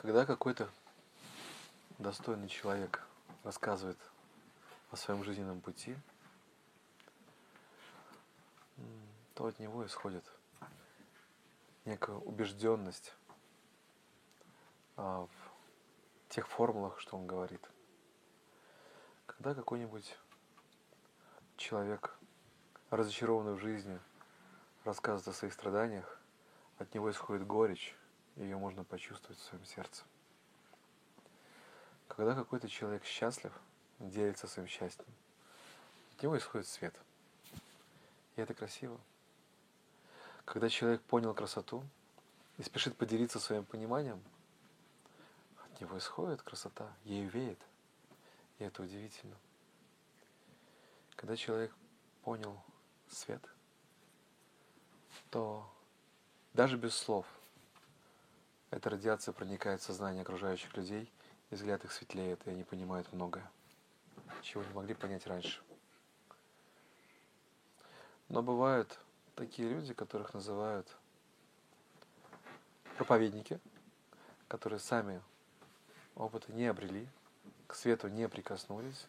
Когда какой-то достойный человек рассказывает о своем жизненном пути, то от него исходит некая убежденность а, в тех формулах, что он говорит. Когда какой-нибудь человек, разочарованный в жизни, рассказывает о своих страданиях, от него исходит горечь, ее можно почувствовать в своем сердце. Когда какой-то человек счастлив, делится своим счастьем, от него исходит свет. И это красиво. Когда человек понял красоту и спешит поделиться своим пониманием, от него исходит красота, ею веет. И это удивительно. Когда человек понял свет, то даже без слов эта радиация проникает в сознание окружающих людей, и взгляд их светлеет, и они понимают многое, чего не могли понять раньше. Но бывают такие люди, которых называют проповедники, которые сами опыта не обрели, к свету не прикоснулись,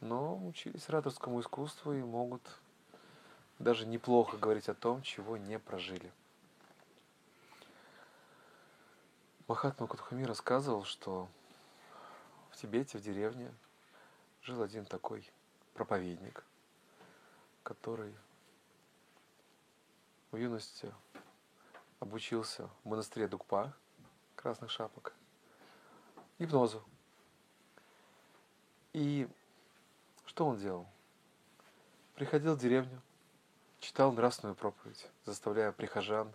но учились ораторскому искусству и могут даже неплохо говорить о том, чего не прожили. Махатма Кутхами рассказывал, что в Тибете, в деревне, жил один такой проповедник, который в юности обучился в монастыре Дукпа, красных шапок, гипнозу. И что он делал? Приходил в деревню, читал нравственную проповедь, заставляя прихожан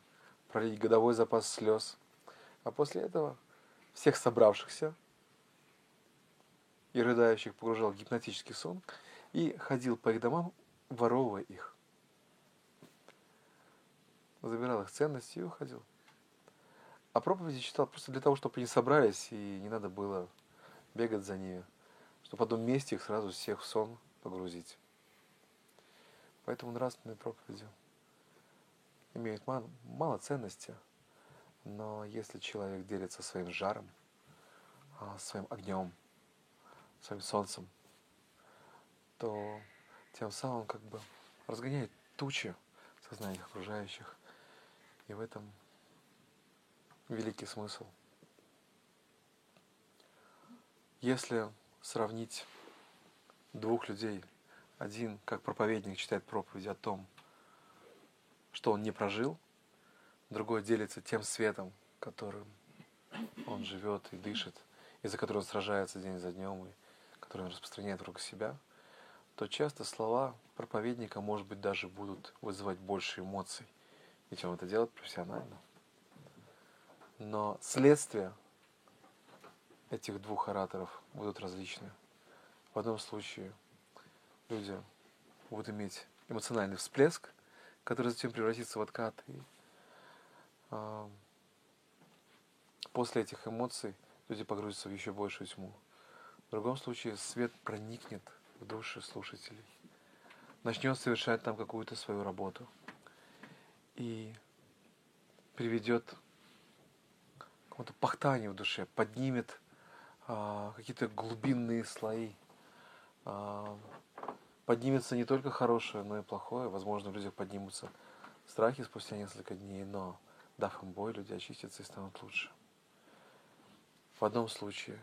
пролить годовой запас слез – а после этого всех собравшихся и рыдающих погружал в гипнотический сон и ходил по их домам, воровывая их. Забирал их ценности и уходил. А проповеди читал просто для того, чтобы они собрались, и не надо было бегать за ними, чтобы в одном месте их сразу всех в сон погрузить. Поэтому нравственные проповеди имеют мало, мало ценности – но если человек делится своим жаром, а, своим огнем, своим солнцем, то тем самым как бы разгоняет тучи в сознаниях окружающих. И в этом великий смысл. Если сравнить двух людей, один как проповедник читает проповедь о том, что он не прожил – другой делится тем светом, которым он живет и дышит, и за который он сражается день за днем, и который он распространяет вокруг себя, то часто слова проповедника, может быть, даже будут вызывать больше эмоций, ведь он это делает профессионально. Но следствия этих двух ораторов будут различны. В одном случае люди будут иметь эмоциональный всплеск, который затем превратится в откат, и после этих эмоций люди погрузятся в еще большую тьму. В другом случае свет проникнет в души слушателей, начнет совершать там какую-то свою работу и приведет к какому-то пахтанию в душе, поднимет а, какие-то глубинные слои. А, поднимется не только хорошее, но и плохое. Возможно, в людях поднимутся страхи спустя несколько дней, но Дав бой, люди очистятся и станут лучше. В одном случае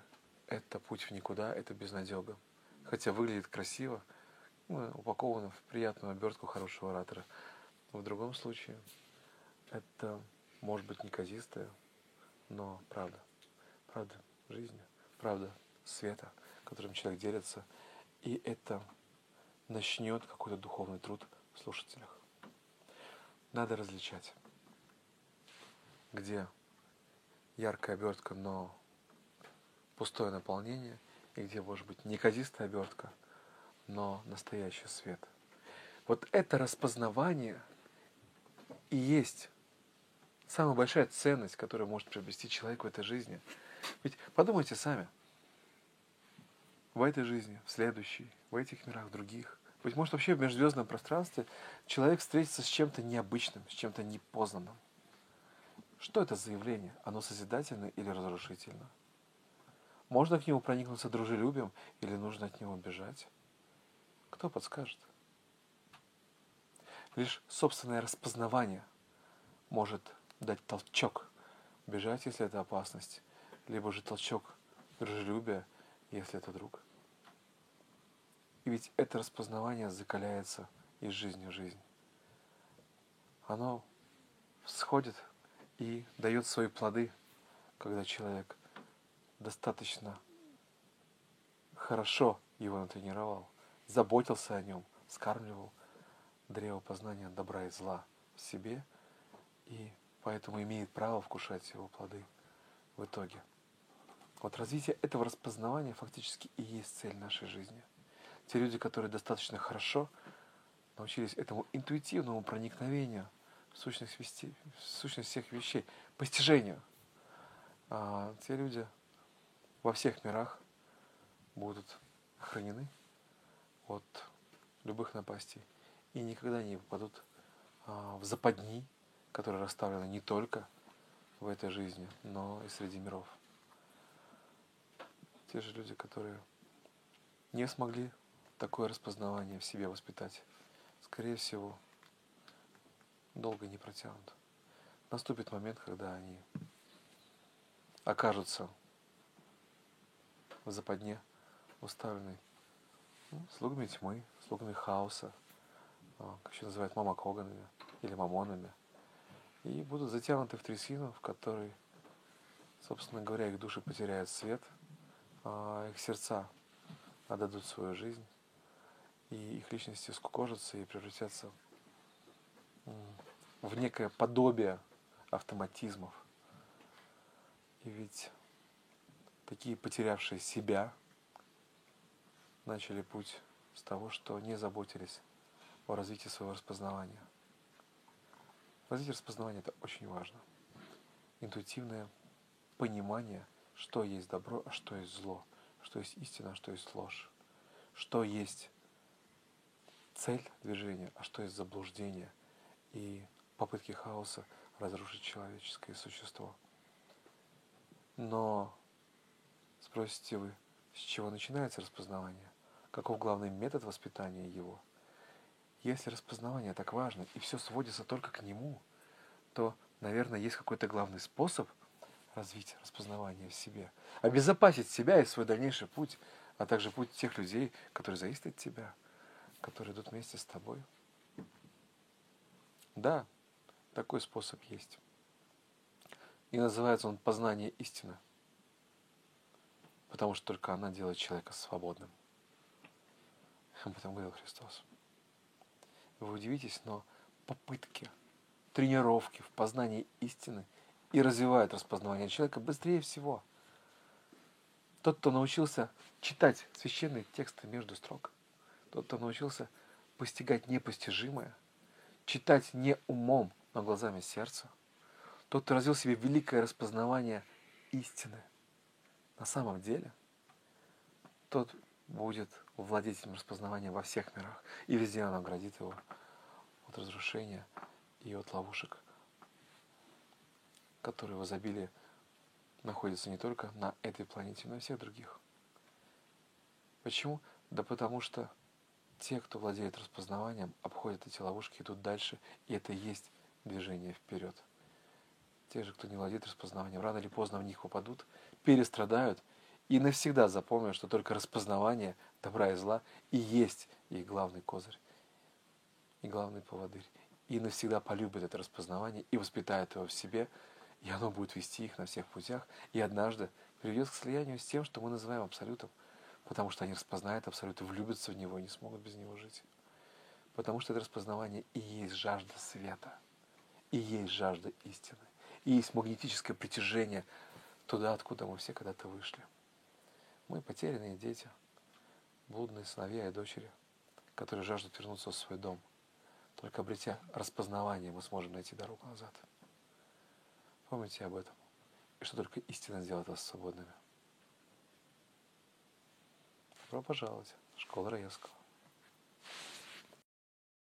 это путь в никуда, это безнадега. Хотя выглядит красиво, ну, упаковано в приятную обертку хорошего оратора. в другом случае это может быть неказистое, но правда. Правда жизни, правда света, которым человек делится. И это начнет какой-то духовный труд в слушателях. Надо различать где яркая обертка, но пустое наполнение, и где может быть неказистая обертка, но настоящий свет. Вот это распознавание и есть самая большая ценность, которую может приобрести человек в этой жизни. Ведь подумайте сами, в этой жизни, в следующей, в этих мирах, в других. Быть может, вообще в межзвездном пространстве человек встретится с чем-то необычным, с чем-то непознанным. Что это за явление? Оно созидательно или разрушительно? Можно к нему проникнуться дружелюбием или нужно от него бежать? Кто подскажет? Лишь собственное распознавание может дать толчок бежать, если это опасность, либо же толчок дружелюбия, если это друг. И ведь это распознавание закаляется из жизни в жизнь. Оно всходит и дает свои плоды, когда человек достаточно хорошо его натренировал, заботился о нем, скармливал древо познания добра и зла в себе, и поэтому имеет право вкушать его плоды в итоге. Вот развитие этого распознавания фактически и есть цель нашей жизни. Те люди, которые достаточно хорошо научились этому интуитивному проникновению сущность, вести, сущность всех вещей, постижению, а те люди во всех мирах будут охранены от любых напастей и никогда не попадут а, в западни, которые расставлены не только в этой жизни, но и среди миров. Те же люди, которые не смогли такое распознавание в себе воспитать, скорее всего, долго не протянут. Наступит момент, когда они окажутся в западне, уставленной ну, слугами тьмы, слугами хаоса, а, как еще называют мамакоганами или мамонами, и будут затянуты в трясину, в которой, собственно говоря, их души потеряют свет, а их сердца отдадут свою жизнь, и их личности скукожатся и превратятся в некое подобие автоматизмов. И ведь такие потерявшие себя начали путь с того, что не заботились о развитии своего распознавания. Развитие распознавания – это очень важно. Интуитивное понимание, что есть добро, а что есть зло, что есть истина, а что есть ложь, что есть цель движения, а что есть заблуждение и попытки хаоса разрушить человеческое существо. Но спросите вы, с чего начинается распознавание? Каков главный метод воспитания его? Если распознавание так важно, и все сводится только к нему, то, наверное, есть какой-то главный способ развить распознавание в себе, обезопасить себя и свой дальнейший путь, а также путь тех людей, которые зависят от тебя, которые идут вместе с тобой. Да, такой способ есть. И называется он познание истины. Потому что только она делает человека свободным. Об этом говорил Христос. Вы удивитесь, но попытки, тренировки в познании истины и развивают распознавание человека быстрее всего. Тот, кто научился читать священные тексты между строк, тот, кто научился постигать непостижимое, читать не умом, но глазами сердца. Тот, кто развил в себе великое распознавание истины на самом деле, тот будет владетелем распознавания во всех мирах. И везде оно оградит его от разрушения и от ловушек, которые в изобилии находятся не только на этой планете, но и всех других. Почему? Да потому что те, кто владеет распознаванием, обходят эти ловушки, идут дальше, и это и есть движение вперед. Те же, кто не владеет распознаванием, рано или поздно в них попадут, перестрадают и навсегда запомнят, что только распознавание добра и зла и есть их главный козырь и главный поводырь. И навсегда полюбят это распознавание и воспитают его в себе, и оно будет вести их на всех путях, и однажды приведет к слиянию с тем, что мы называем абсолютом, потому что они распознают абсолют и влюбятся в него и не смогут без него жить. Потому что это распознавание и есть жажда света – и есть жажда истины. И есть магнетическое притяжение туда, откуда мы все когда-то вышли. Мы потерянные дети, блудные сыновья и дочери, которые жаждут вернуться в свой дом. Только обретя распознавание, мы сможем найти дорогу назад. Помните об этом. И что только истина сделает вас свободными. Добро пожаловать в школу Раевского.